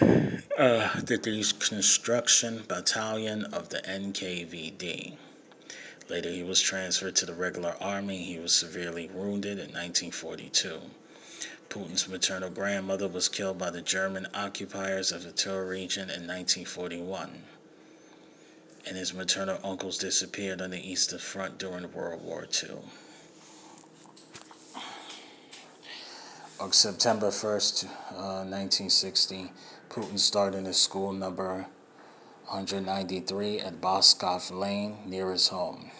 uh, the deconstruction battalion of the NKVD. Later, he was transferred to the regular army. He was severely wounded in 1942. Putin's maternal grandmother was killed by the German occupiers of the Tver region in 1941, and his maternal uncles disappeared on the Eastern Front during World War II. On September 1st, uh, 1960, Putin started his school number 193 at Baskov Lane near his home.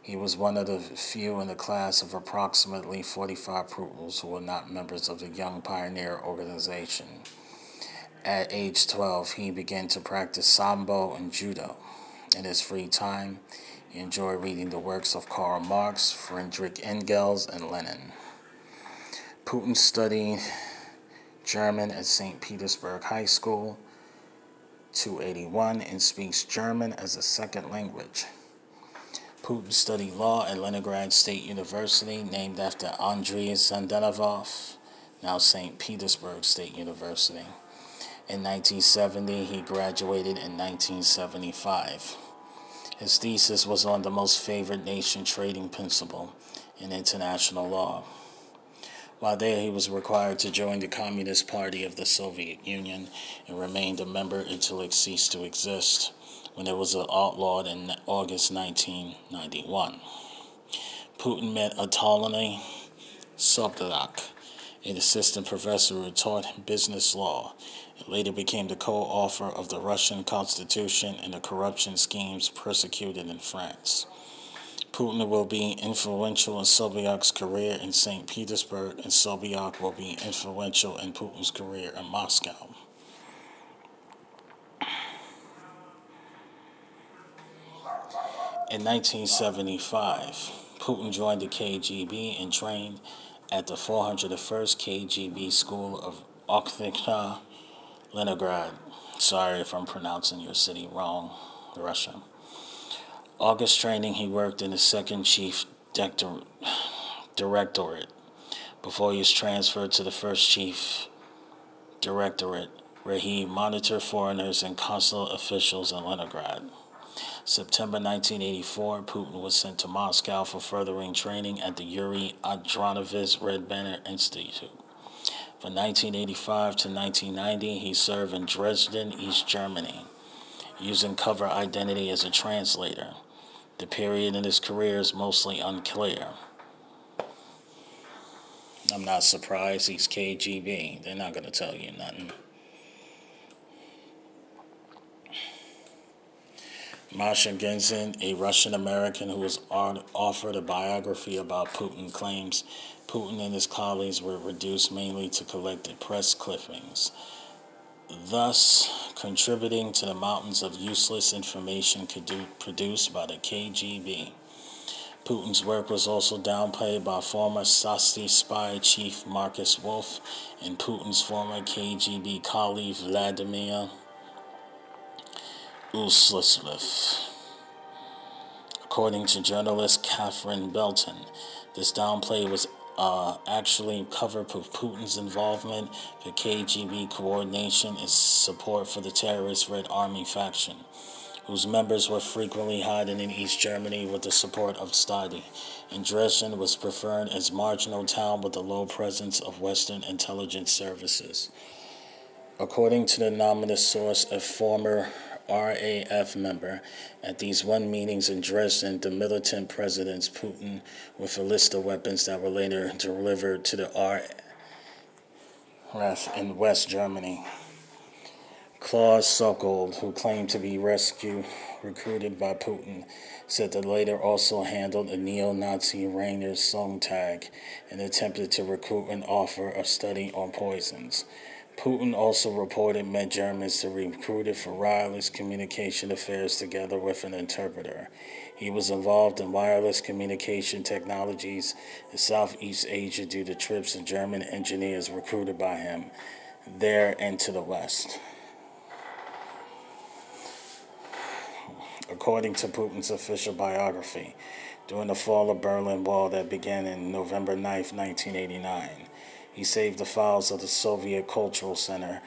He was one of the few in the class of approximately 45 pupils who were not members of the Young Pioneer organization. At age 12, he began to practice Sambo and Judo. In his free time, he enjoyed reading the works of Karl Marx, Friedrich Engels, and Lenin. Putin studied German at St. Petersburg High School, 281, and speaks German as a second language. Putin studied law at Leningrad State University, named after Andrei Zandanov, now St. Petersburg State University. In 1970, he graduated in 1975. His thesis was on the most favored nation trading principle in international law. While there, he was required to join the Communist Party of the Soviet Union and remained a member until it ceased to exist when it was outlawed in August 1991. Putin met Anatoly Sobchak, an assistant professor who taught business law, and later became the co-author of the Russian Constitution and the corruption schemes persecuted in France. Putin will be influential in Sobiek's career in St. Petersburg, and Sobyak will be influential in Putin's career in Moscow. In 1975, Putin joined the KGB and trained at the 401st KGB School of Okhotnik, Leningrad. Sorry if I'm pronouncing your city wrong, Russia. August training, he worked in the second chief directorate before he was transferred to the first chief directorate, where he monitored foreigners and consular officials in Leningrad. September 1984, Putin was sent to Moscow for furthering training at the Yuri Andronovich Red Banner Institute. From 1985 to 1990, he served in Dresden, East Germany, using cover identity as a translator. The period in his career is mostly unclear. I'm not surprised he's KGB. They're not going to tell you nothing. Masha Genzen, a Russian American who was offered a biography about Putin, claims Putin and his colleagues were reduced mainly to collected press clippings thus contributing to the mountains of useless information produced by the KGB. Putin's work was also downplayed by former Stasi spy chief Markus Wolf and Putin's former KGB colleague Vladimir Uslasov. According to journalist Catherine Belton, this downplay was uh, actually cover Putin's involvement, the KGB coordination, and support for the terrorist Red Army faction, whose members were frequently hiding in East Germany with the support of Stasi, and Dresden was preferred as marginal town with a low presence of Western intelligence services. According to the anonymous source, a former RAF member. At these one meetings in Dresden, the militant presidents Putin with a list of weapons that were later delivered to the RAF in West Germany. Klaus Sokol, who claimed to be rescue recruited by Putin, said that later also handled a neo-Nazi Rainer Sonntag and attempted to recruit an offer a study on poisons. Putin also reported met Germans to recruited for wireless communication affairs together with an interpreter. He was involved in wireless communication technologies in Southeast Asia due to trips of German engineers recruited by him there and to the West. According to Putin's official biography, during the fall of Berlin Wall that began in November 9, 1989, he saved the files of the Soviet Cultural Center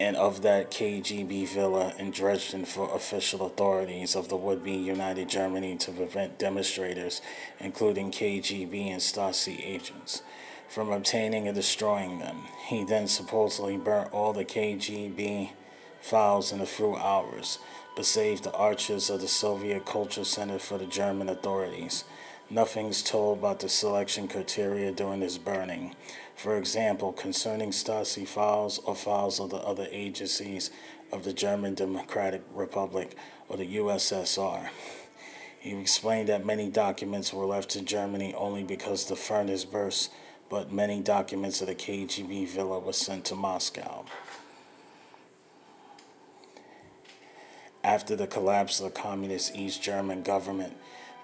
and of that KGB villa in Dresden for official authorities of the would be United Germany to prevent demonstrators, including KGB and Stasi agents, from obtaining and destroying them. He then supposedly burnt all the KGB files in a few hours, but saved the archives of the Soviet Cultural Center for the German authorities. Nothing's told about the selection criteria during this burning. For example, concerning Stasi files or files of the other agencies of the German Democratic Republic or the USSR. He explained that many documents were left to Germany only because the furnace burst, but many documents of the KGB villa were sent to Moscow. After the collapse of the communist East German government,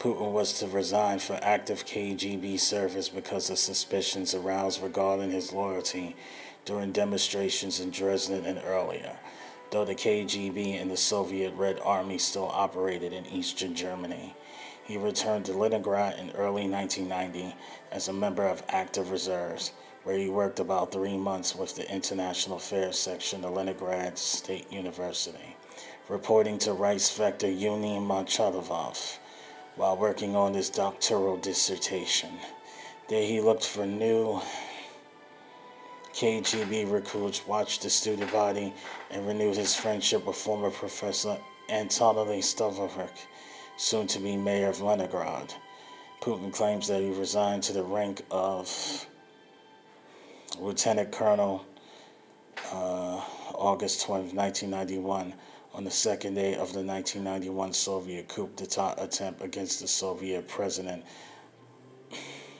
Putin was to resign for active KGB service because of suspicions aroused regarding his loyalty during demonstrations in Dresden and earlier, though the KGB and the Soviet Red Army still operated in eastern Germany. He returned to Leningrad in early 1990 as a member of active reserves, where he worked about three months with the International Affairs section of Leningrad State University, reporting to Rice Vector Union Machatovov while working on his doctoral dissertation. There he looked for new KGB recruits, watched the student body, and renewed his friendship with former professor Anatoly Stavrovik, soon to be mayor of Leningrad. Putin claims that he resigned to the rank of lieutenant colonel uh, August 20, 1991 on the second day of the 1991 Soviet coup d'etat attempt against the Soviet President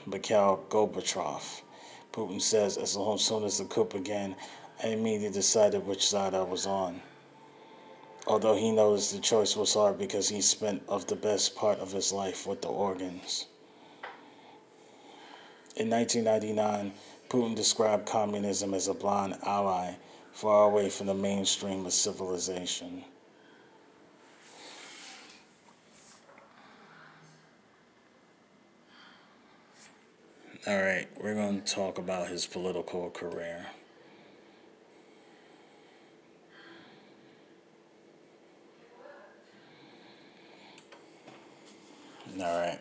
Mikhail Gorbachev. Putin says, as soon as the coup began, I immediately decided which side I was on. Although he knows the choice was hard because he spent of the best part of his life with the organs. In 1999, Putin described communism as a blind ally far away from the mainstream of civilization. All right, we're going to talk about his political career. All right.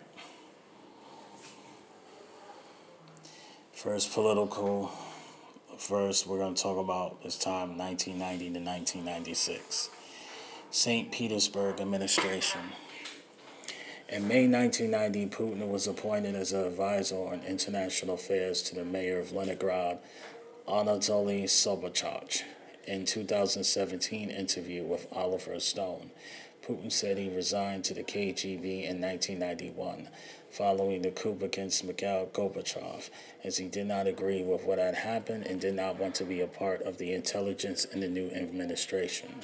First political First, we're going to talk about this time 1990 to 1996. St. Petersburg administration. In May 1990, Putin was appointed as an advisor on international affairs to the mayor of Leningrad, Anatoly Sobchak. In 2017 interview with Oliver Stone, Putin said he resigned to the KGB in 1991 following the coup against Mikhail Gorbachev, as he did not agree with what had happened and did not want to be a part of the intelligence in the new administration.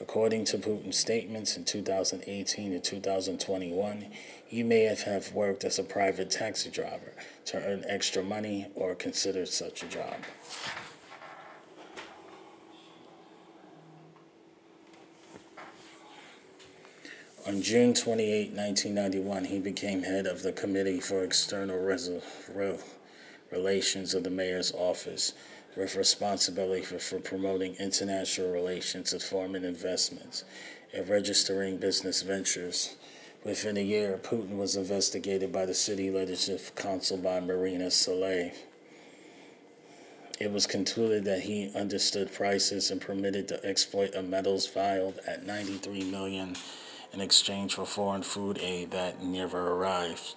According to Putin's statements in 2018 and 2021, he may have worked as a private taxi driver to earn extra money or considered such a job. On June 28, 1991, he became head of the Committee for External Relations of the Mayor's Office, with responsibility for, for promoting international relations and foreign investments and registering business ventures. Within a year, Putin was investigated by the City Legislative Council by Marina Salye. It was concluded that he understood prices and permitted the exploit of metals valued at 93 million million in exchange for foreign food aid that never arrived.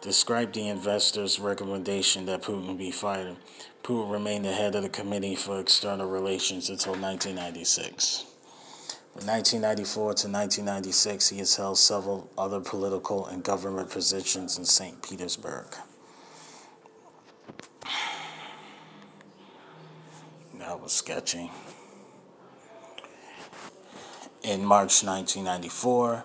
Described the investors' recommendation that Putin be fired. Putin remained the head of the Committee for External Relations until 1996. From 1994 to 1996, he has held several other political and government positions in St. Petersburg. That was sketchy. In March 1994,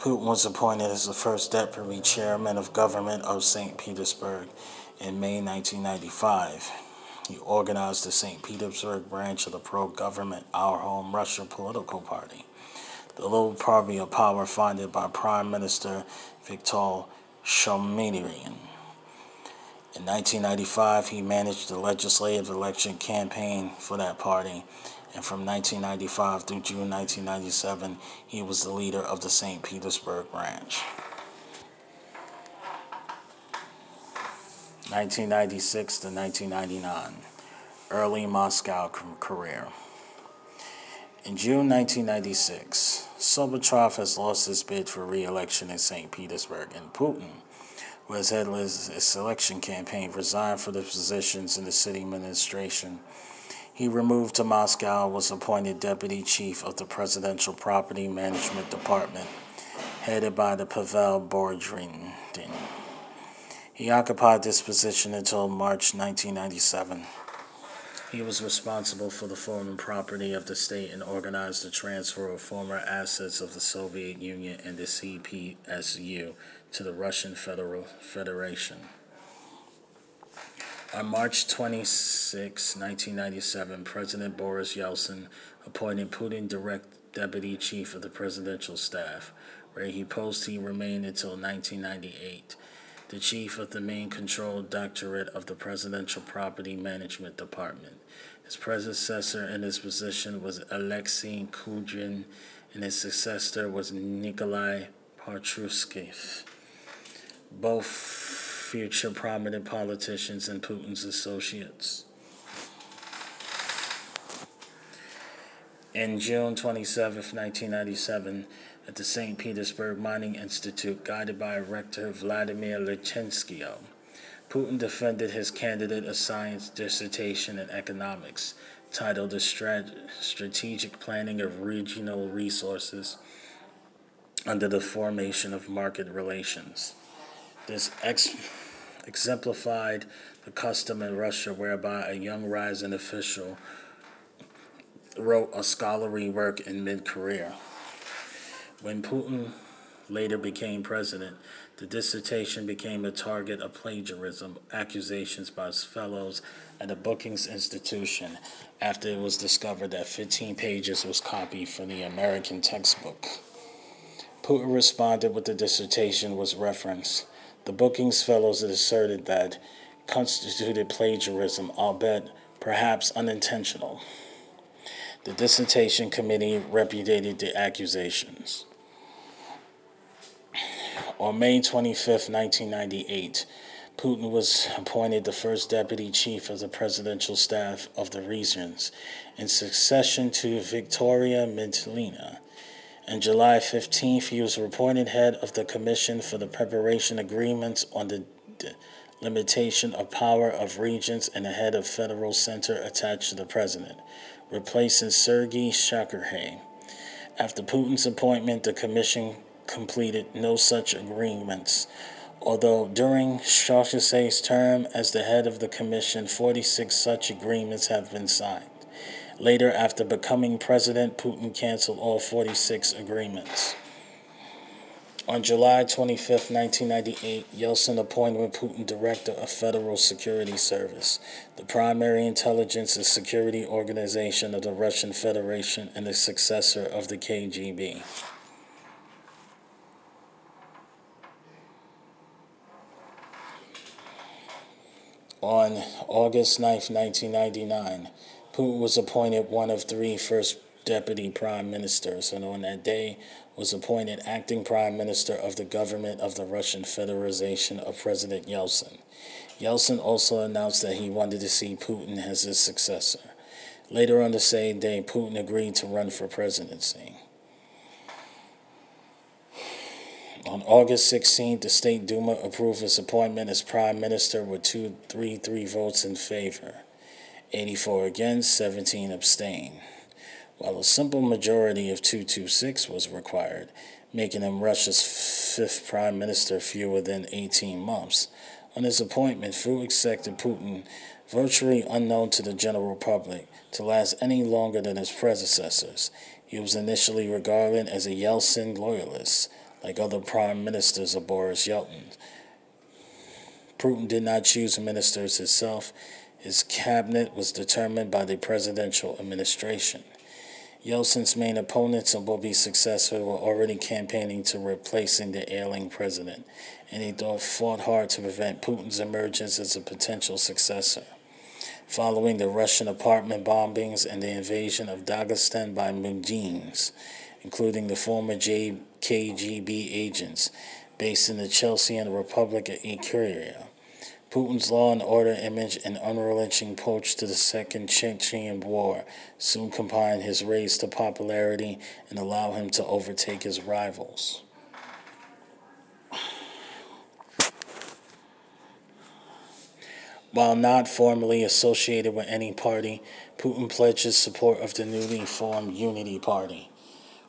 Putin was appointed as the first deputy chairman of government of St. Petersburg. In May 1995, he organized the St. Petersburg branch of the pro government Our Home Russia political party, the little party of power founded by Prime Minister Viktor Shomyrin. In 1995, he managed the legislative election campaign for that party and from 1995 through June 1997, he was the leader of the St. Petersburg branch. 1996 to 1999, early Moscow career. In June 1996, Sobotrov has lost his bid for re-election in St. Petersburg, and Putin, who has headed his election campaign, resigned for the positions in the city administration he removed to Moscow, was appointed deputy chief of the Presidential Property Management Department, headed by the Pavel Borodin. He occupied this position until March 1997. He was responsible for the foreign property of the state and organized the transfer of former assets of the Soviet Union and the CPSU to the Russian Federal Federation. On March 26, 1997, President Boris Yeltsin appointed Putin direct deputy chief of the presidential staff, where he posted he remained until 1998. The chief of the main control directorate of the Presidential Property Management Department. His predecessor in this position was Alexei Kudrin, and his successor was Nikolai Patrushev. Both future prominent politicians and Putin's associates. In June 27, 1997, at the St. Petersburg Mining Institute, guided by rector Vladimir Lichenskio, Putin defended his candidate a science dissertation in economics titled The Strat- Strategic Planning of Regional Resources under the Formation of Market Relations. This ex- exemplified the custom in Russia whereby a young rising official wrote a scholarly work in mid career. When Putin later became president, the dissertation became a target of plagiarism accusations by his fellows at a Brookings institution after it was discovered that 15 pages was copied from the American textbook. Putin responded with the dissertation was referenced the Brookings Fellows asserted that constituted plagiarism, albeit perhaps unintentional. The dissertation committee repudiated the accusations. On May 25, 1998, Putin was appointed the first deputy chief of the presidential staff of the regions in succession to Victoria Michalina, on July 15th, he was appointed head of the Commission for the Preparation Agreements on the Limitation of Power of Regions and the head of Federal Center attached to the President, replacing Sergei Shakharhay. After Putin's appointment, the Commission completed no such agreements. Although during Shakharhay's term as the head of the Commission, 46 such agreements have been signed. Later, after becoming president, Putin canceled all 46 agreements. On July 25, 1998, Yeltsin appointed Putin director of Federal Security Service, the primary intelligence and security organization of the Russian Federation and the successor of the KGB. On August 9, 1999, Putin was appointed one of three first deputy prime ministers, and on that day was appointed acting prime minister of the government of the Russian Federation of President Yeltsin. Yeltsin also announced that he wanted to see Putin as his successor. Later on the same day, Putin agreed to run for presidency. On August 16th, the State Duma approved his appointment as prime minister with 233 votes in favor. 84 against, 17 abstain, while a simple majority of 226 was required, making him Russia's fifth prime minister fewer than 18 months. On his appointment, Fu accepted Putin, virtually unknown to the general public, to last any longer than his predecessors. He was initially regarded as a Yeltsin loyalist, like other prime ministers of Boris Yeltsin. Putin did not choose ministers himself. His cabinet was determined by the presidential administration. Yeltsin's main opponents and will be successful were already campaigning to replacing the ailing president, and he fought hard to prevent Putin's emergence as a potential successor. following the Russian apartment bombings and the invasion of Dagestan by Mujaheddins, including the former KGB agents based in the Chelsea Chechen Republic of Ichkeria. Putin's law and order image and unrelenting approach to the Second Chechen War soon combined his raise to popularity and allow him to overtake his rivals. While not formally associated with any party, Putin pledged his support of the newly formed Unity Party,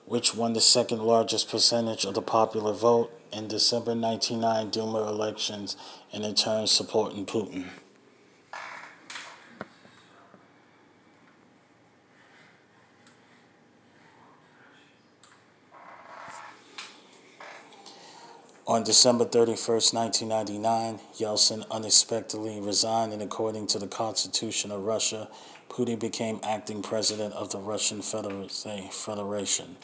which won the second largest percentage of the popular vote in December 1999 Duma elections and in turn supporting Putin. On December 31, 1999, Yeltsin unexpectedly resigned, and according to the Constitution of Russia, Putin became acting president of the Russian Federation.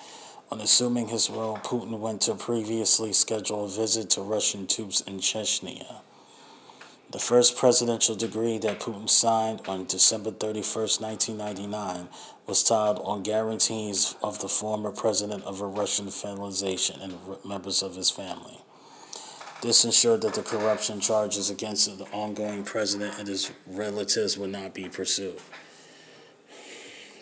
On assuming his role, Putin went to a previously scheduled visit to Russian troops in Chechnya. The first presidential decree that Putin signed on December 31, 1999, was titled on guarantees of the former president of a Russian federation and members of his family. This ensured that the corruption charges against the ongoing president and his relatives would not be pursued.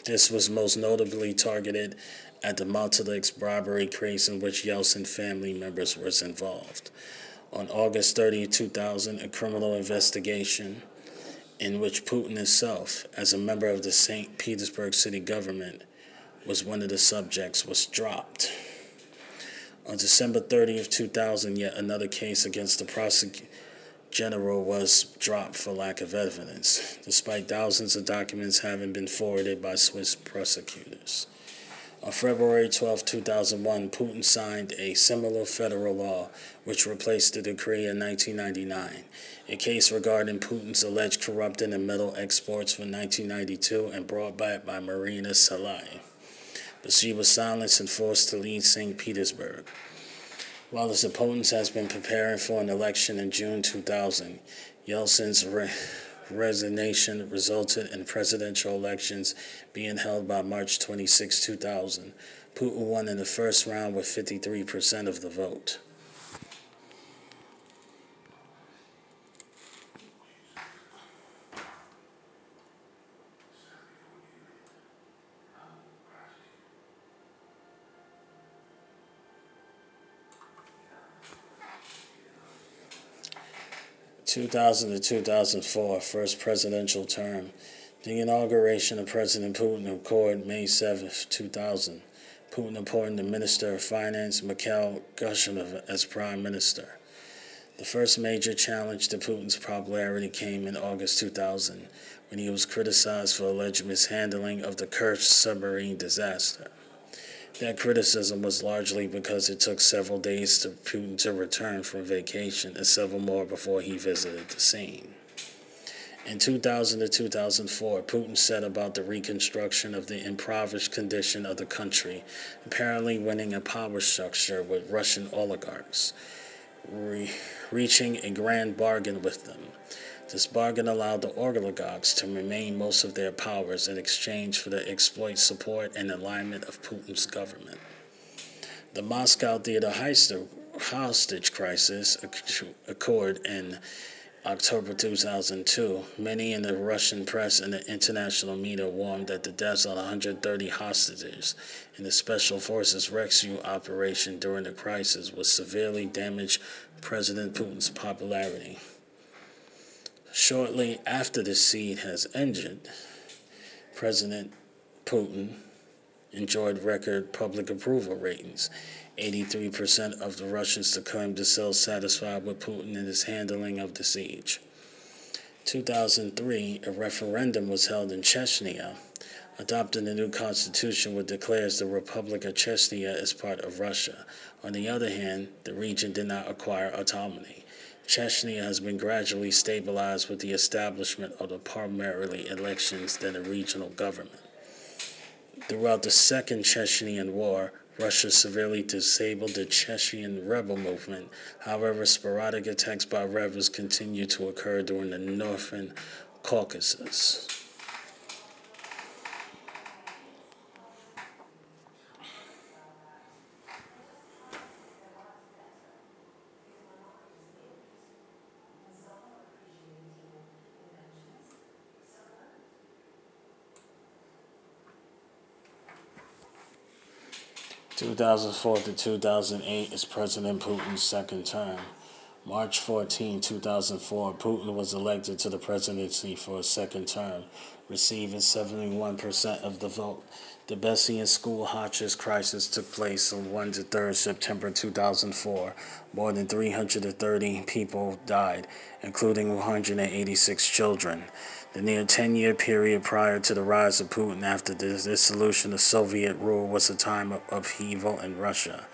This was most notably targeted at the Multileaks bribery case in which Yeltsin family members were involved. On August 30, 2000, a criminal investigation in which Putin himself, as a member of the St. Petersburg city government, was one of the subjects, was dropped. On December 30th, 2000, yet another case against the prosecutor general was dropped for lack of evidence, despite thousands of documents having been forwarded by Swiss prosecutors. On February 12, 2001, Putin signed a similar federal law which replaced the decree in 1999, a case regarding Putin's alleged corrupting in metal exports from 1992 and brought back by Marina Salye but she was silenced and forced to leave St. Petersburg. While his opponents has been preparing for an election in June 2000, Yeltsin's re- resignation resulted in presidential elections being held by March 26, 2000. Putin won in the first round with 53% of the vote. 2000 to 2004, first presidential term. The inauguration of President Putin occurred May 7, 2000. Putin appointed the Minister of Finance, Mikhail Gorbachev, as Prime Minister. The first major challenge to Putin's popularity came in August 2000, when he was criticized for alleged mishandling of the Kerch submarine disaster. That criticism was largely because it took several days for Putin to return from vacation and several more before he visited the scene. In 2000 to 2004, Putin set about the reconstruction of the impoverished condition of the country, apparently winning a power structure with Russian oligarchs, re- reaching a grand bargain with them. This bargain allowed the oligarchs to remain most of their powers in exchange for the exploit support and alignment of Putin's government. The Moscow Theater hostage crisis occurred in October 2002. Many in the Russian press and the international media warned that the deaths of 130 hostages in the Special Forces rescue operation during the crisis would severely damage President Putin's popularity. Shortly after the siege has ended, President Putin enjoyed record public approval ratings. 83% of the Russians declared themselves satisfied with Putin and his handling of the siege. 2003, a referendum was held in Chechnya, adopting a new constitution which declares the Republic of Chechnya as part of Russia. On the other hand, the region did not acquire autonomy. Chechnya has been gradually stabilized with the establishment of the parliamentary elections than a regional government. Throughout the Second Chechen War, Russia severely disabled the Chechen rebel movement. However, sporadic attacks by rebels continued to occur during the Northern Caucasus. 2004 to 2008 is President Putin's second term. March 14, 2004, Putin was elected to the presidency for a second term, receiving 71% of the vote. The Beslan school hostage crisis took place on 1 to 3 September 2004. More than 330 people died, including 186 children. The near 10 year period prior to the rise of Putin after the dissolution of Soviet rule was a time of upheaval in Russia.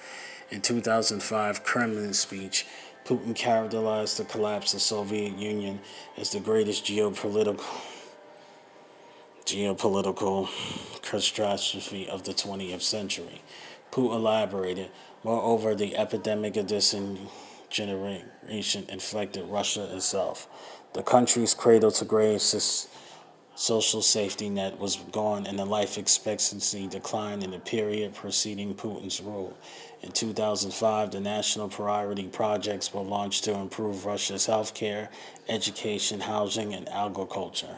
In 2005 Kremlin speech, Putin characterized the collapse of the Soviet Union as the greatest geopolitical geopolitical catastrophe of the 20th century. Putin elaborated, moreover, the epidemic of disintegration infected Russia itself. The country's cradle to grave social safety net was gone, and the life expectancy declined in the period preceding Putin's rule. In 2005, the national priority projects were launched to improve Russia's healthcare, education, housing, and agriculture.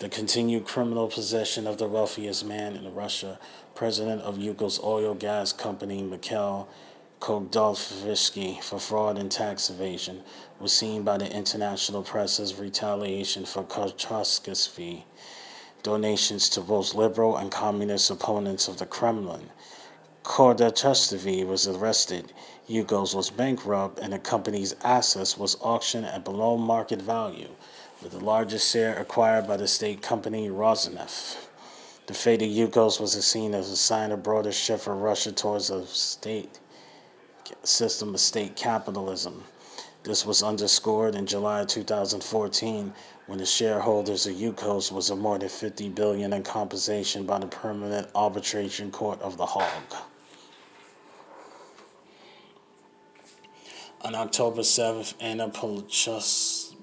The continued criminal possession of the wealthiest man in Russia, president of Yukos oil gas company, Mikhail Khodorkovsky for fraud and tax evasion was seen by the international press as retaliation for Khodorkovsky donations to both liberal and communist opponents of the Kremlin. Khodorkovsky was arrested. Yukos was bankrupt and the company's assets was auctioned at below market value, with the largest share acquired by the state company Rosneft. The fate of Yukos was seen as a sign of broader shift for Russia towards a state system of state capitalism. This was underscored in July 2014 when the shareholders of Yukos was awarded 50 billion in compensation by the Permanent Arbitration Court of The Hague. On October 7th, Anna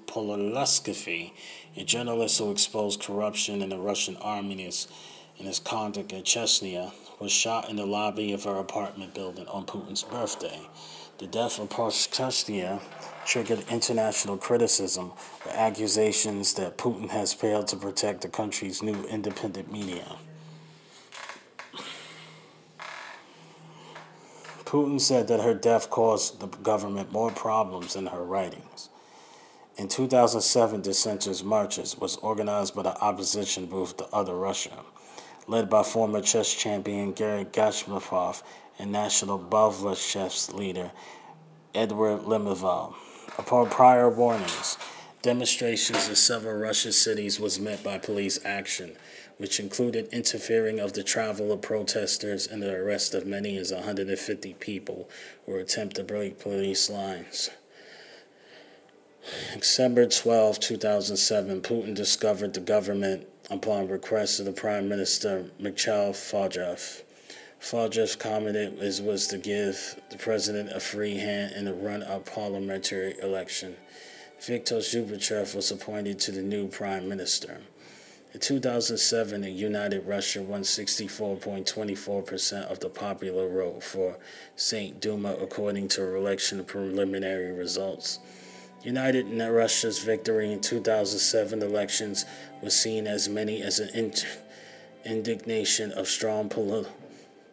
Polonsky, a journalist who exposed corruption in the Russian army and his conduct in Chechnya, was shot in the lobby of her apartment building on Putin's birthday. The death of Polonsky triggered international criticism with accusations that Putin has failed to protect the country's new independent media. Putin said that her death caused the government more problems than her writings. In 2007, dissenters' marches was organized by the opposition group The Other Russia led by former chess champion Garry Kasparov and National Chess leader Edward Limonov. Upon prior warnings, demonstrations in several Russian cities was met by police action, which included interfering of the travel of protesters and the arrest of many as 150 people who attempted to break police lines. December 12, 2007, Putin discovered the government upon request of the Prime Minister Mikhail Gorbachev. Gorbachev comment it was to give the president a free hand in the run-up parliamentary election. Viktor Zhubchev was appointed to the new prime minister. In 2007, a united Russia won 64.24% of the popular vote for St. Duma according to election preliminary results. United in Russia's victory in 2007 elections was seen as many as an indignation of strong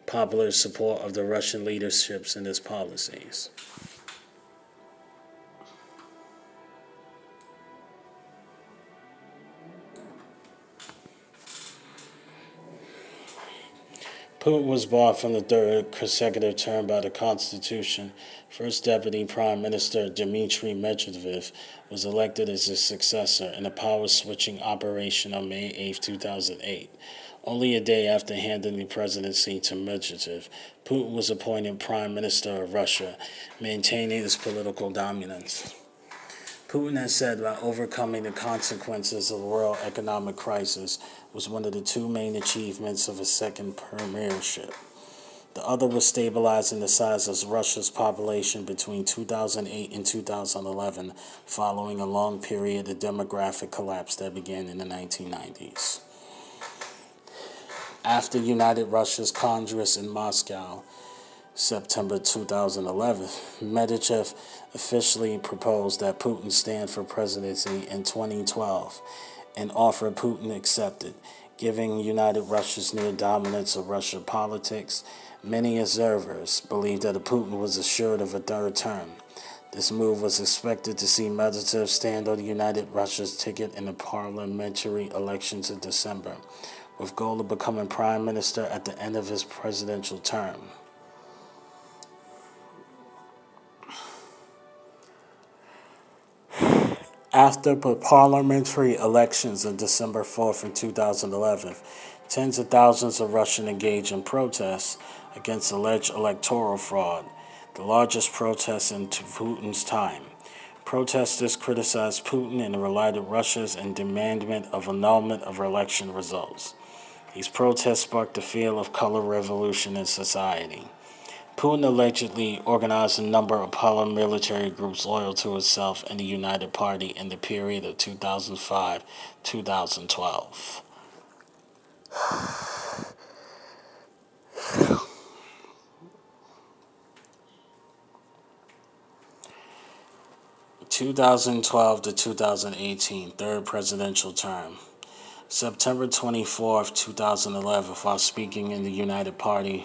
popular support of the Russian leaderships and its policies. Putin was barred from the third consecutive term by the Constitution. First Deputy Prime Minister Dmitry Medvedev was elected as his successor in a power switching operation on May 8, 2008. Only a day after handing the presidency to Medvedev, Putin was appointed Prime Minister of Russia, maintaining his political dominance. Putin has said that overcoming the consequences of the world economic crisis was one of the two main achievements of his second premiership. The other was stabilizing the size of Russia's population between 2008 and 2011, following a long period of demographic collapse that began in the 1990s. After United Russia's Congress in Moscow, September 2011, Medvedev officially proposed that Putin stand for presidency in 2012, an offer Putin accepted, giving United Russia's near dominance of Russian politics Many observers believe that Putin was assured of a third term. This move was expected to see Medvedev stand on United Russia's ticket in the parliamentary elections in December, with goal of becoming prime minister at the end of his presidential term. After the parliamentary elections of December 4th in 2011, tens of thousands of Russians engaged in protests against alleged electoral fraud, the largest protest in Putin's time. Protesters criticized Putin and relied on Russia's and demandment of annulment of election results. These protests sparked a feel of color revolution in society. Putin allegedly organized a number of paramilitary groups loyal to himself and the United Party in the period of 2005 2012. 2012 to 2018, third presidential term. September 24, 2011, while speaking in the United Party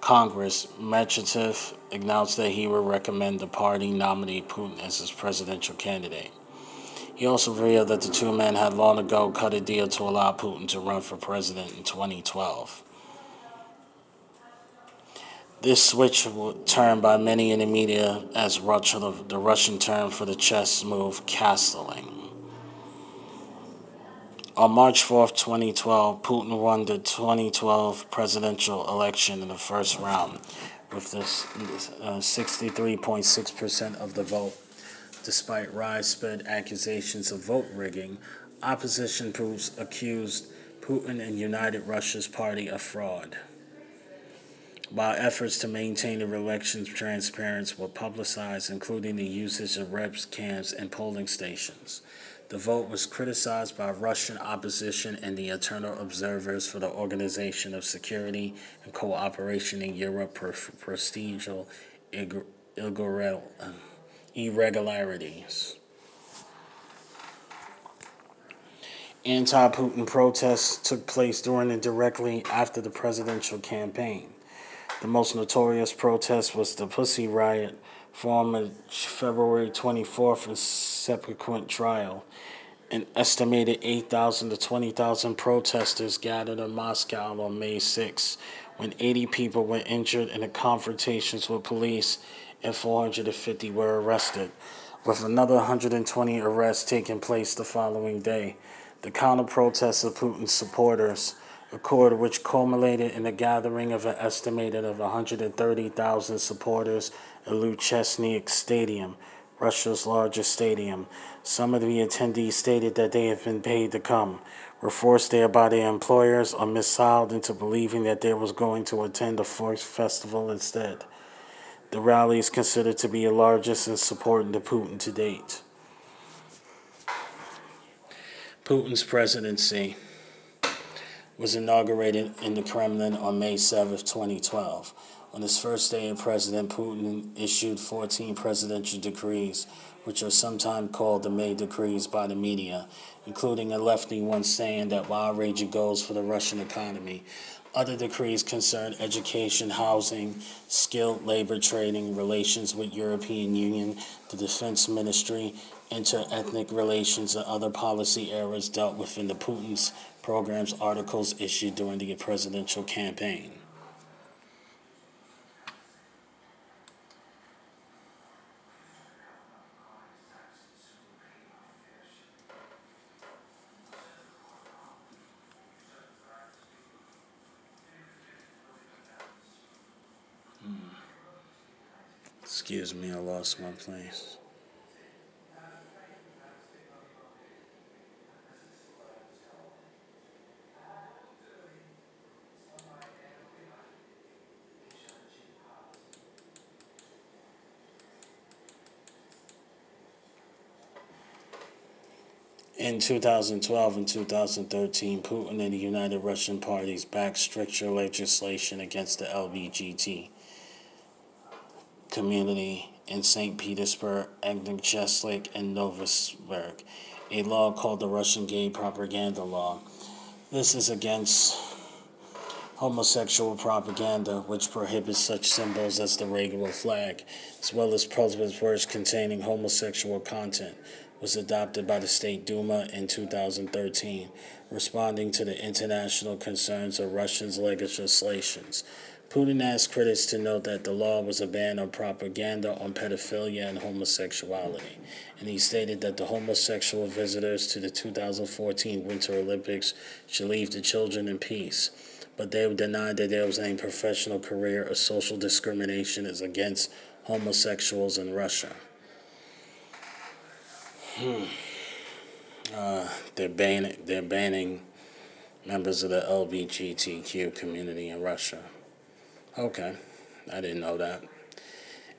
Congress, Medvedev announced that he would recommend the party nominate Putin as his presidential candidate. He also revealed that the two men had long ago cut a deal to allow Putin to run for president in 2012. This switch was termed by many in the media as Russia, the Russian term for the chess move castling. On March 4th, 2012, Putin won the 2012 presidential election in the first round with this, uh, 63.6% of the vote. Despite widespread accusations of vote rigging, opposition groups accused Putin and United Russia's party of fraud. While efforts to maintain the elections transparency were publicized, including the usage of reps camps and polling stations. The vote was criticized by Russian opposition and the internal observers for the Organization of Security and Cooperation in Europe for procedural um, irregularities. Anti Putin protests took place during and directly after the presidential campaign. The most notorious protest was the Pussy Riot, formed February 24th and subsequent trial. An estimated 8,000 to 20,000 protesters gathered in Moscow on May 6, when 80 people were injured in the confrontations with police and 450 were arrested, with another 120 arrests taking place the following day. The counter protests of Putin's supporters accord which culminated in the gathering of an estimated of 130,000 supporters at Luzhniki Stadium, Russia's largest stadium. Some of the attendees stated that they had been paid to come, were forced there by their employers, or misled into believing that they was going to attend a forced festival instead. The rally is considered to be the largest in supporting the Putin to date. Putin's presidency was inaugurated in the Kremlin on May 7, 2012. On his first day, President Putin issued 14 presidential decrees, which are sometimes called the May decrees by the media, including a lefty one saying that wide ranging goals for the Russian economy. Other decrees concern education, housing, skilled labor training, relations with European Union, the defense ministry, inter-ethnic relations, and other policy areas dealt with in the Putin's programs articles issued during the presidential campaign. Hmm. Excuse me, I lost my place. In 2012 and 2013, Putin and the United Russian parties backed stricter legislation against the LGBT community in St. Petersburg, Agnieszczlik, and Novosibirsk, a law called the Russian Gay Propaganda Law. This is against homosexual propaganda, which prohibits such symbols as the regular flag, as well as works containing homosexual content, was adopted by the State Duma in 2013, responding to the international concerns of Russia's legislations. Putin asked critics to note that the law was a ban on propaganda on pedophilia and homosexuality, and he stated that the homosexual visitors to the 2014 Winter Olympics should leave the children in peace. But they denied that there was any professional career or social discrimination is against homosexuals in Russia. Hmm. Uh, they're banning they're banning members of the LGBTQ community in Russia. Okay, I didn't know that.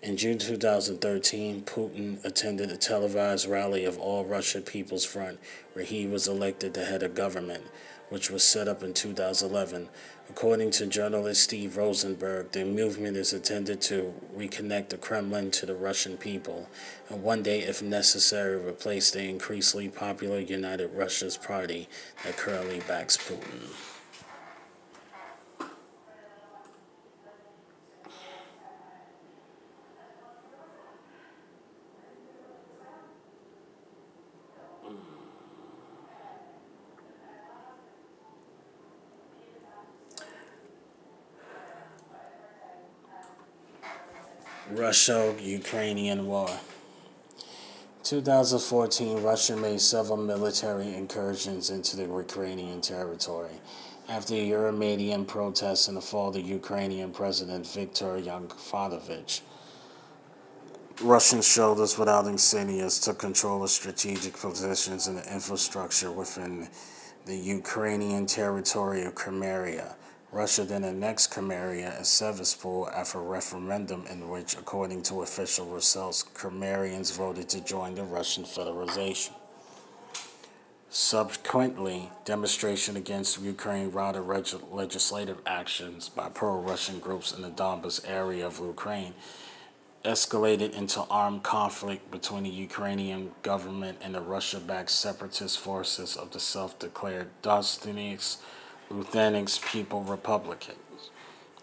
In June 2013, Putin attended a televised rally of All Russia People's Front, where he was elected the head of government, which was set up in 2011. According to journalist Steve Rosenberg, the movement is intended to reconnect the Kremlin to the Russian people, and one day, if necessary, replace the increasingly popular United Russia's party that currently backs Putin. Russia Ukrainian War. 2014, Russia made several military incursions into the Ukrainian territory. After Euromaidan protests in the fall of the Ukrainian President Viktor Yanukovych, Russian soldiers without insignias took control of strategic positions and the infrastructure within the Ukrainian territory of Crimea. Russia then annexed Crimea and Sevastopol after a referendum in which, according to official results, Crimeans voted to join the Russian Federation. Subsequently, demonstration against Ukraine routed legislative actions by pro-Russian groups in the Donbas area of Ukraine escalated into armed conflict between the Ukrainian government and the Russia-backed separatist forces of the self-declared Donetsk Luhansk People Republicans,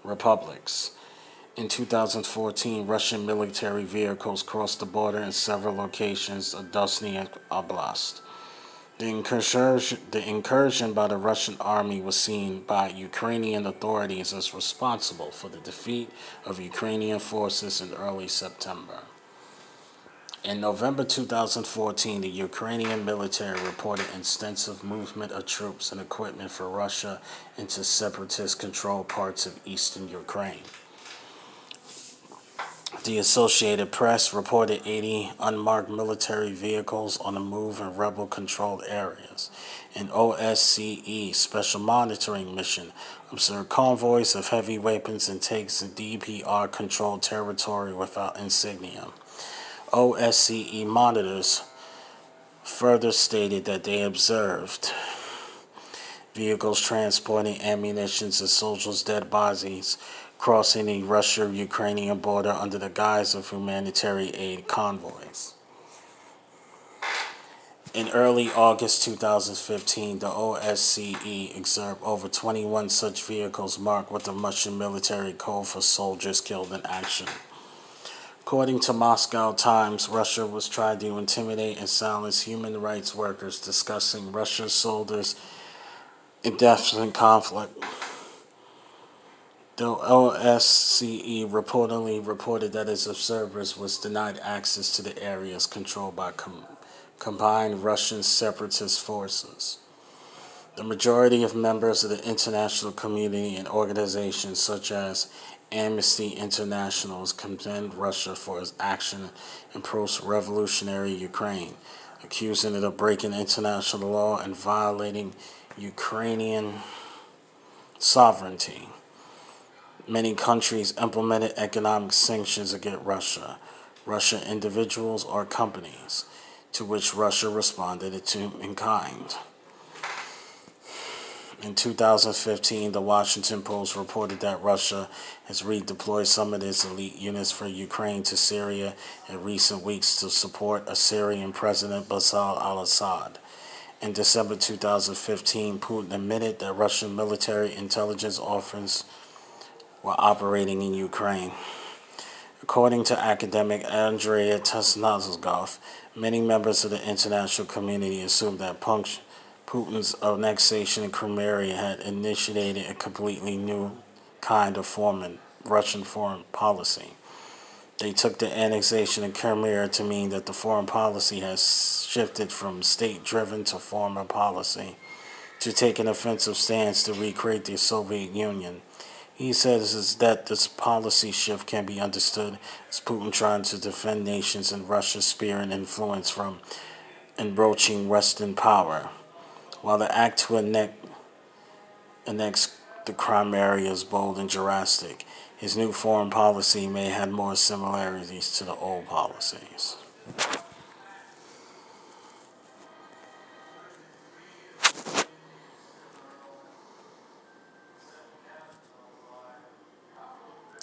republics. In 2014, Russian military vehicles crossed the border in several locations of Donetsk Oblast. The incursion, the incursion by the Russian army was seen by Ukrainian authorities as responsible for the defeat of Ukrainian forces in early September. In November 2014, the Ukrainian military reported extensive movement of troops and equipment for Russia into separatist controlled parts of eastern Ukraine. The Associated Press reported 80 unmarked military vehicles on the move in rebel controlled areas. An OSCE special monitoring mission observed convoys of heavy weapons and tanks in DPR controlled territory without insignia. OSCE monitors further stated that they observed vehicles transporting ammunition and soldiers' dead bodies crossing the Russia Ukrainian border under the guise of humanitarian aid convoys. In early August 2015, the OSCE observed over 21 such vehicles marked with the Russian military code for soldiers killed in action. According to Moscow Times, Russia was trying to intimidate and silence human rights workers discussing Russia's soldiers' indefinite conflict. The OSCE reportedly reported that its observers was denied access to the areas controlled by com- combined Russian separatist forces. The majority of members of the international community and organizations such as Amnesty International has condemned Russia for its action in post-revolutionary Ukraine, accusing it of breaking international law and violating Ukrainian sovereignty. Many countries implemented economic sanctions against Russia, Russian individuals or companies. to which Russia responded to in kind. In 2015, the Washington Post reported that Russia has redeployed some of its elite units from Ukraine to Syria in recent weeks to support Assyrian President Bashar al Assad. In December 2015, Putin admitted that Russian military intelligence officers were operating in Ukraine. According to academic Andrei Tesnazgov, many members of the international community assumed that punct- Putin's annexation of Crimea had initiated a completely new kind of foreign, Russian foreign policy. They took the annexation of Crimea to mean that the foreign policy has shifted from state driven to foreign policy, to take an offensive stance to recreate the Soviet Union. He says is that this policy shift can be understood as Putin trying to defend nations in Russia's sphere and influence from encroaching Western power. While the act to annex, annex the Crimea is bold and drastic, his new foreign policy may have more similarities to the old policies.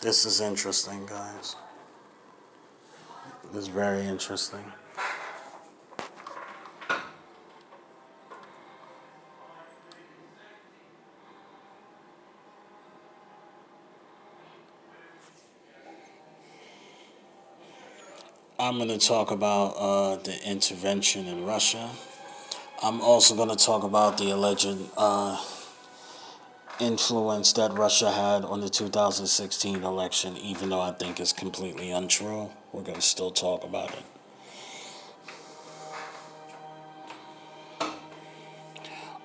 This is interesting, guys. This is very interesting. I'm going to talk about uh, the intervention in Russia. I'm also going to talk about the alleged uh, influence that Russia had on the 2016 election, even though I think it's completely untrue. We're going to still talk about it.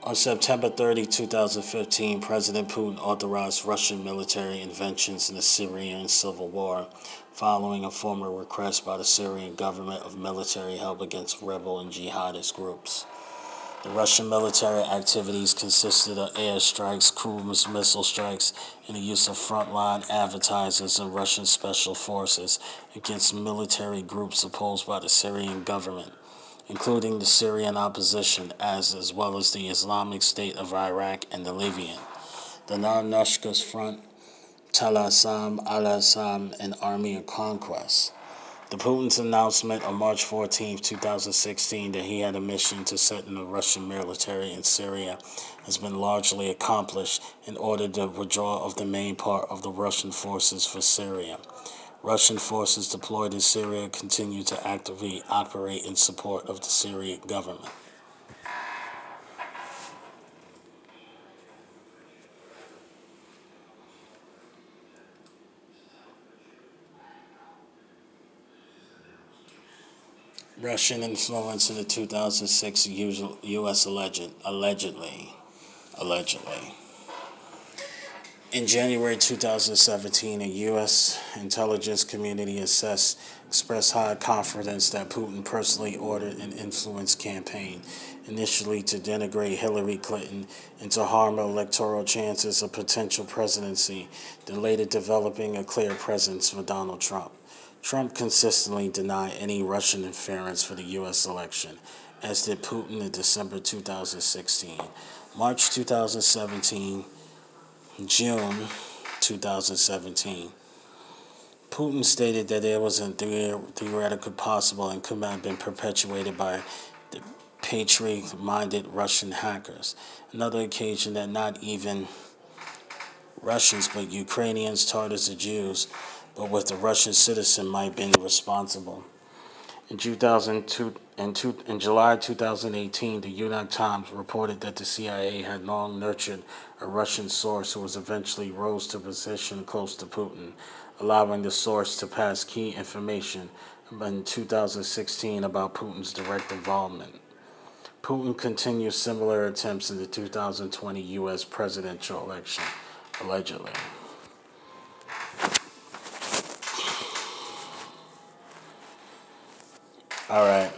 On September 30, 2015, President Putin authorized Russian military interventions in the Syrian civil war, following a formal request by the Syrian government of military help against rebel and jihadist groups. The Russian military activities consisted of airstrikes, cruise missile strikes, and the use of frontline advertisers and Russian special forces against military groups opposed by the Syrian government including the Syrian opposition, as, as well as the Islamic State of Iraq and the Libyan. The Nar-Nushkas Front, Tal Assam, Al Assam, and Army of Conquest. The Putin's announcement on March 14, 2016, that he had a mission to set in the Russian military in Syria has been largely accomplished in order to withdraw of the main part of the Russian forces for Syria. Russian forces deployed in Syria continue to actively operate in support of the Syrian government. Russian influence in the 2006 U.S. Alleged, allegedly, allegedly. In January 2017, a U.S. intelligence community assessed expressed high confidence that Putin personally ordered an influence campaign, initially to denigrate Hillary Clinton and to harm electoral chances of potential presidency, then later developing a clear presence for Donald Trump. Trump consistently denied any Russian interference for the U.S. election, as did Putin in December 2016. March 2017, June 2017. Putin stated that there was a theoretical possible and could have been perpetuated by the patriot minded Russian hackers. Another occasion that not even Russians, but Ukrainians, Tartars, and Jews, but with the Russian citizen might have been responsible. In 2002, in, two, in July 2018, the York Times reported that the CIA had long nurtured a Russian source who was eventually rose to position close to Putin, allowing the source to pass key information in 2016 about Putin's direct involvement. Putin continues similar attempts in the 2020 U.S. presidential election, allegedly. All right.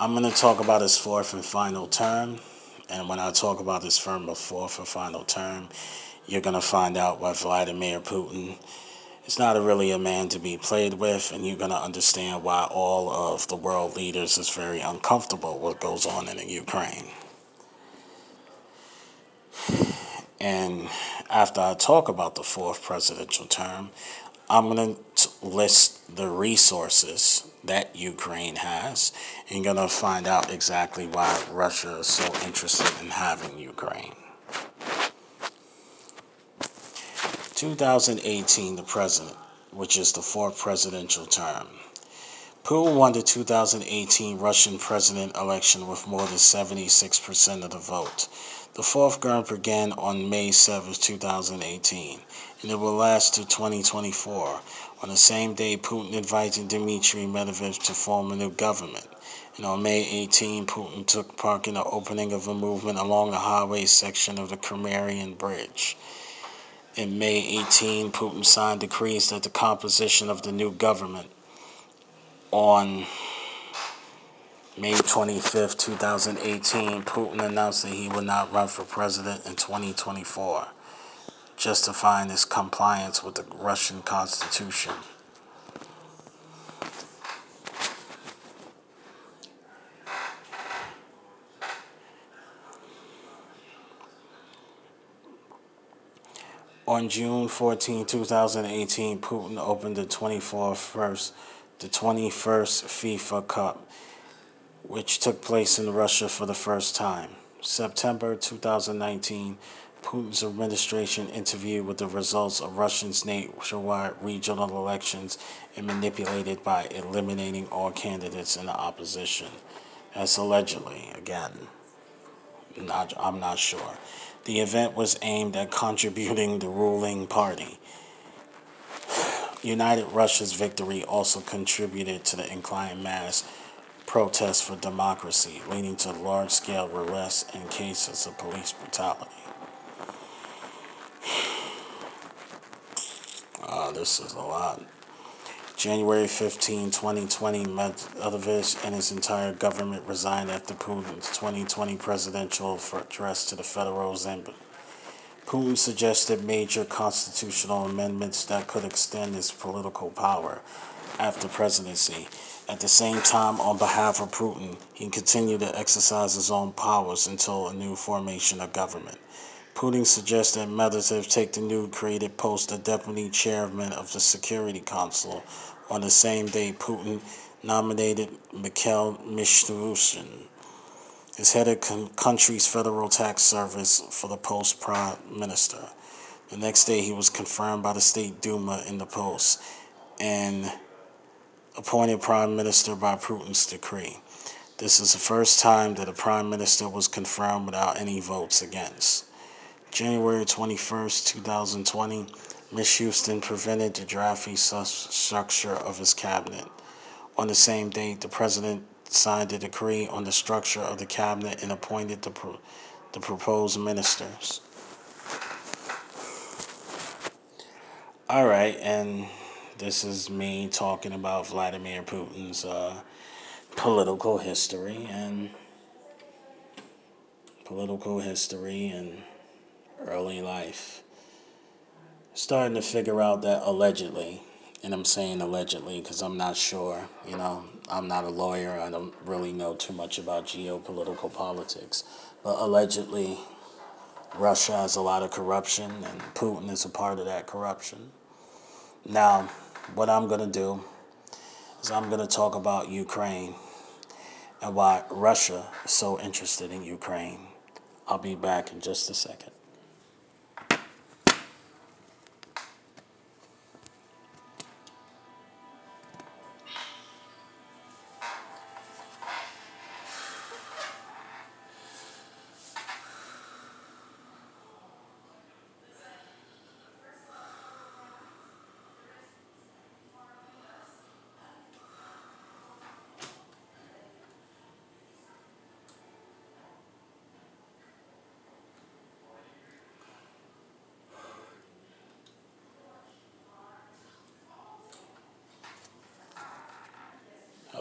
I'm going to talk about his fourth and final term. And when I talk about his firm fourth and final term, you're going to find out why Vladimir Putin is not a really a man to be played with, and you're going to understand why all of the world leaders is very uncomfortable what goes on in Ukraine. And after I talk about the fourth presidential term, I'm going to list the resources that Ukraine has, and going to find out exactly why Russia is so interested in having Ukraine. 2018, the president, which is the fourth presidential term. Putin won the 2018 Russian president election with more than 76% of the vote. The fourth term began on May 7, 2018, and it will last to 2024. On the same day, Putin invited Dmitry Medvedev to form a new government. And on May 18, Putin took part in the opening of a movement along the highway section of the Crimean Bridge. In May 18, Putin signed decrees that the composition of the new government on May 25, 2018, Putin announced that he would not run for president in 2024, justifying his compliance with the Russian Constitution. On June 14, 2018, Putin opened the 24th the 21st FIFA Cup, which took place in Russia for the first time. September 2019, Putin's administration interviewed with the results of Russia's nationwide regional elections and manipulated by eliminating all candidates in the opposition. That's allegedly, again. Not, I'm not sure. The event was aimed at contributing the ruling party. United Russia's victory also contributed to the inclined mass protests for democracy, leading to large scale arrests and cases of police brutality. Uh, this is a lot. January 15, 2020, Medvedev and his entire government resigned after Putin's 2020 presidential address to the Federal Assembly. Putin suggested major constitutional amendments that could extend his political power after presidency. At the same time, on behalf of Putin, he continued to exercise his own powers until a new formation of government. Putin suggests that Medvedev take the new created post of deputy chairman of the Security Council. On the same day, Putin nominated Mikhail Mishustin as head of the country's federal tax service for the post prime minister. The next day, he was confirmed by the State Duma in the post and appointed prime minister by Putin's decree. This is the first time that a prime minister was confirmed without any votes against. January 21st, 2020, Mishustin prevented the drafting structure of his cabinet. On the same date, the president signed a decree on the structure of the cabinet and appointed the, pro- the proposed ministers. All right, and this is me talking about Vladimir Putin's uh, political history and political history and early life. Starting to figure out that allegedly, and I'm saying allegedly because I'm not sure, you know, I'm not a lawyer, I don't really know too much about geopolitical politics, but allegedly, Russia has a lot of corruption, and Putin is a part of that corruption. Now, what I'm going to do is I'm going to talk about Ukraine and why Russia is so interested in Ukraine. I'll be back in just a second.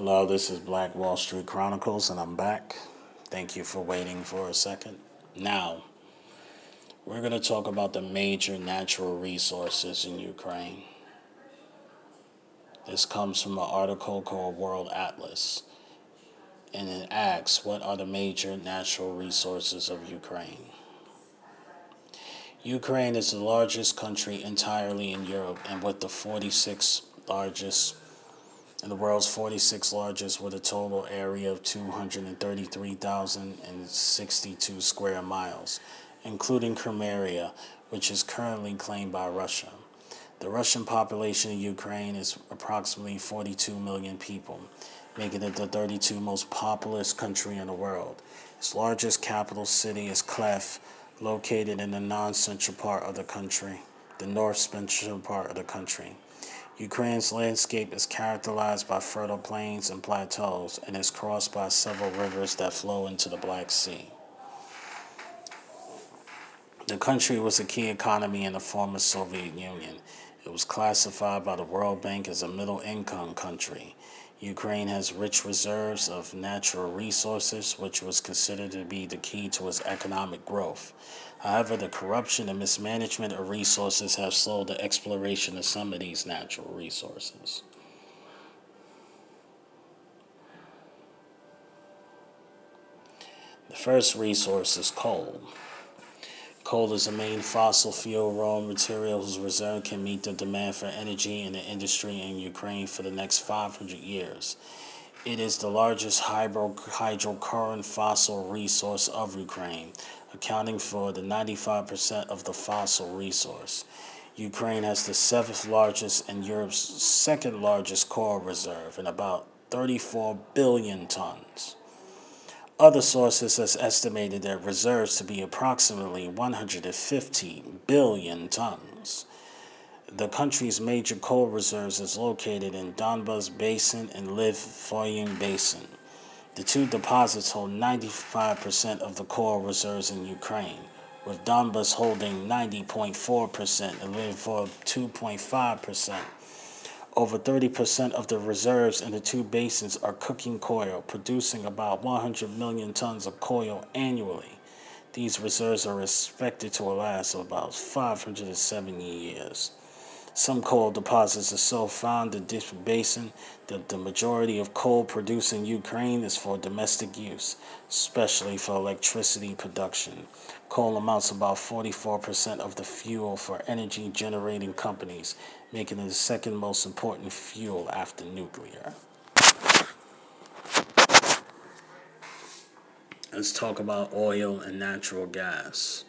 Hello, this is Black Wall Street Chronicles, and I'm back. Thank you for waiting for a second. Now, we're going to talk about the major natural resources in Ukraine. This comes from an article called World Atlas, and it asks what are the major natural resources of Ukraine? Ukraine is the largest country entirely in Europe and with the 46th largest the world's 46 largest with a total area of 233,062 square miles, including Crimea, which is currently claimed by Russia. The Russian population of Ukraine is approximately 42 million people, making it the 32 most populous country in the world. Its largest capital city is Kiev, located in the non-central part of the country, the north central part of the country. Ukraine's landscape is characterized by fertile plains and plateaus and is crossed by several rivers that flow into the Black Sea. The country was a key economy in the former Soviet Union. It was classified by the World Bank as a middle income country. Ukraine has rich reserves of natural resources, which was considered to be the key to its economic growth. However, the corruption and mismanagement of resources have slowed the exploration of some of these natural resources. The first resource is coal. Coal is the main fossil fuel raw material whose reserve can meet the demand for energy in the industry in Ukraine for the next 500 years. It is the largest hydro- hydrocarbon fossil resource of Ukraine, accounting for the 95% of the fossil resource. Ukraine has the seventh largest and Europe's second largest coal reserve and about 34 billion tons. Other sources have estimated their reserves to be approximately 150 billion tons. The country's major coal reserves is located in Donbas Basin and Lviv Basin. The two deposits hold 95% of the coal reserves in Ukraine, with Donbas holding 90.4% and Lviv 2.5%. Over 30% of the reserves in the two basins are cooking coal, producing about 100 million tons of coal annually. These reserves are expected to last about 570 years. Some coal deposits are so found in this basin that the majority of coal produced in Ukraine is for domestic use, especially for electricity production. Coal amounts about 44% of the fuel for energy generating companies, making it the second most important fuel after nuclear. Let's talk about oil and natural gas.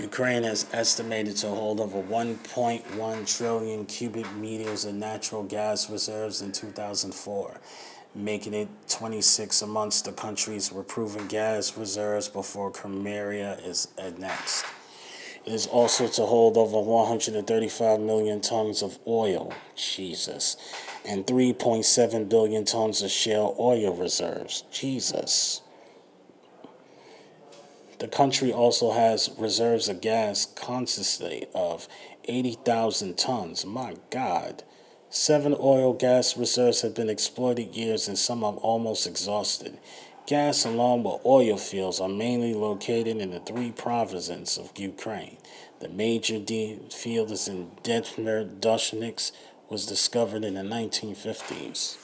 Ukraine has estimated to hold over 1.1 trillion cubic meters of natural gas reserves in 2004, making it 26 amongst the countries with proven gas reserves before Crimea is annexed. It is also to hold over 135 million tons of oil, Jesus, and 3.7 billion tons of shale oil reserves, Jesus. The country also has reserves of gas condensate of 80,000 tons. My God. Seven oil gas reserves have been exploited years and some are almost exhausted. Gas along with oil fields are mainly located in the three provinces of Ukraine. The major field is in Dnepr Doshnix was discovered in the 1950s.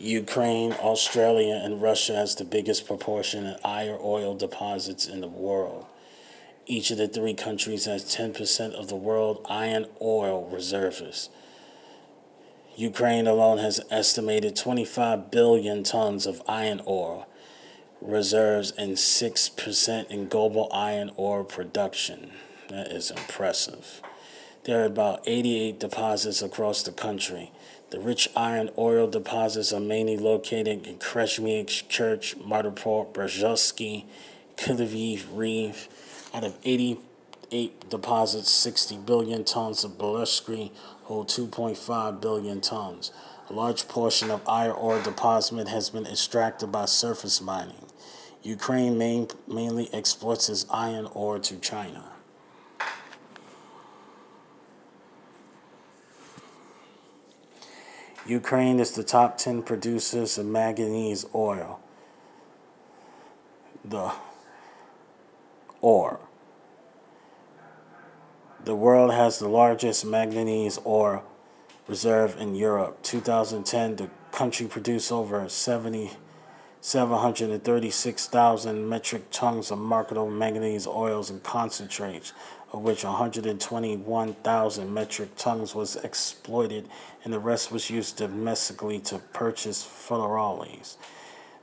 Ukraine, Australia, and Russia has the biggest proportion of iron oil deposits in the world. Each of the three countries has 10% of the world iron ore reserves. Ukraine alone has estimated 25 billion tons of iron ore reserves and 6% in global iron ore production. That is impressive. There are about 88 deposits across the country. The rich iron ore deposits are mainly located in Kreshmik Church, Martopol, Berzhevsky, Kiliviv, Reeve. Out of 88 deposits, 60 billion tons of Belushki hold 2.5 billion tons. A large portion of iron ore deposit has been extracted by surface mining. Ukraine main, mainly exports its iron ore to China. Ukraine is the top 10 producers of manganese oil. The ore. The world has the largest manganese ore reserve in Europe. 2010, the country produced over 70, 736,000 metric tons of marketable manganese oils and concentrates, of which 121,000 metric tons was exploited and the rest was used domestically to purchase fumaroles.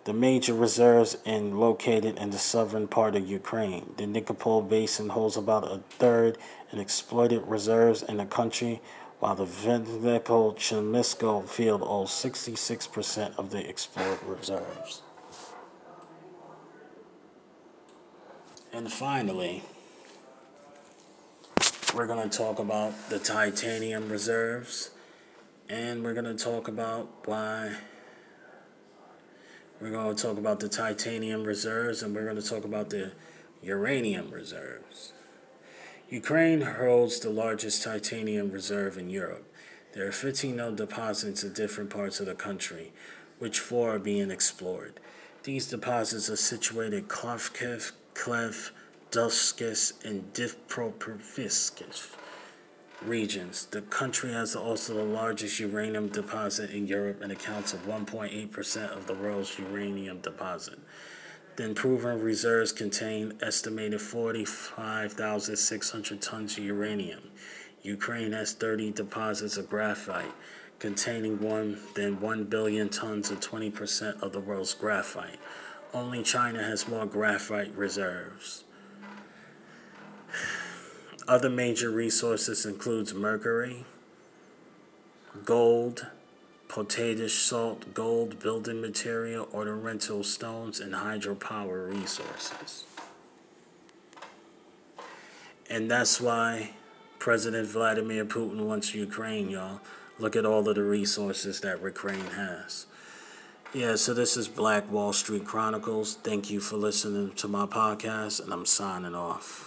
The major reserves are located in the southern part of Ukraine. The Nikopol Basin holds about a third in exploited reserves in the country, while the Veliko Chemisko field holds 66% of the explored reserves. And finally, we're going to talk about the titanium reserves, and we're going to talk about why. We're going to talk about the titanium reserves, and we're going to talk about the uranium reserves. Ukraine holds the largest titanium reserve in Europe. There are 15 known deposits in different parts of the country, which four are being explored. These deposits are situated Kharkiv, Kiev, Donetsk, and Dnipropetrovsk regions. The country has also the largest uranium deposit in Europe and accounts for 1.8% of the world's uranium deposit. The proven reserves contain estimated 45,600 tons of uranium. Ukraine has 30 deposits of graphite containing more than 1 billion tons or 20% of the world's graphite. Only China has more graphite reserves. Other major resources includes mercury, gold, potash salt, gold, building material, ornamental stones, and hydropower resources. And that's why President Vladimir Putin wants Ukraine, y'all. Look at all of the resources that Ukraine has. Yeah, so this is Black Wall Street Chronicles. Thank you for listening to my podcast, and I'm signing off.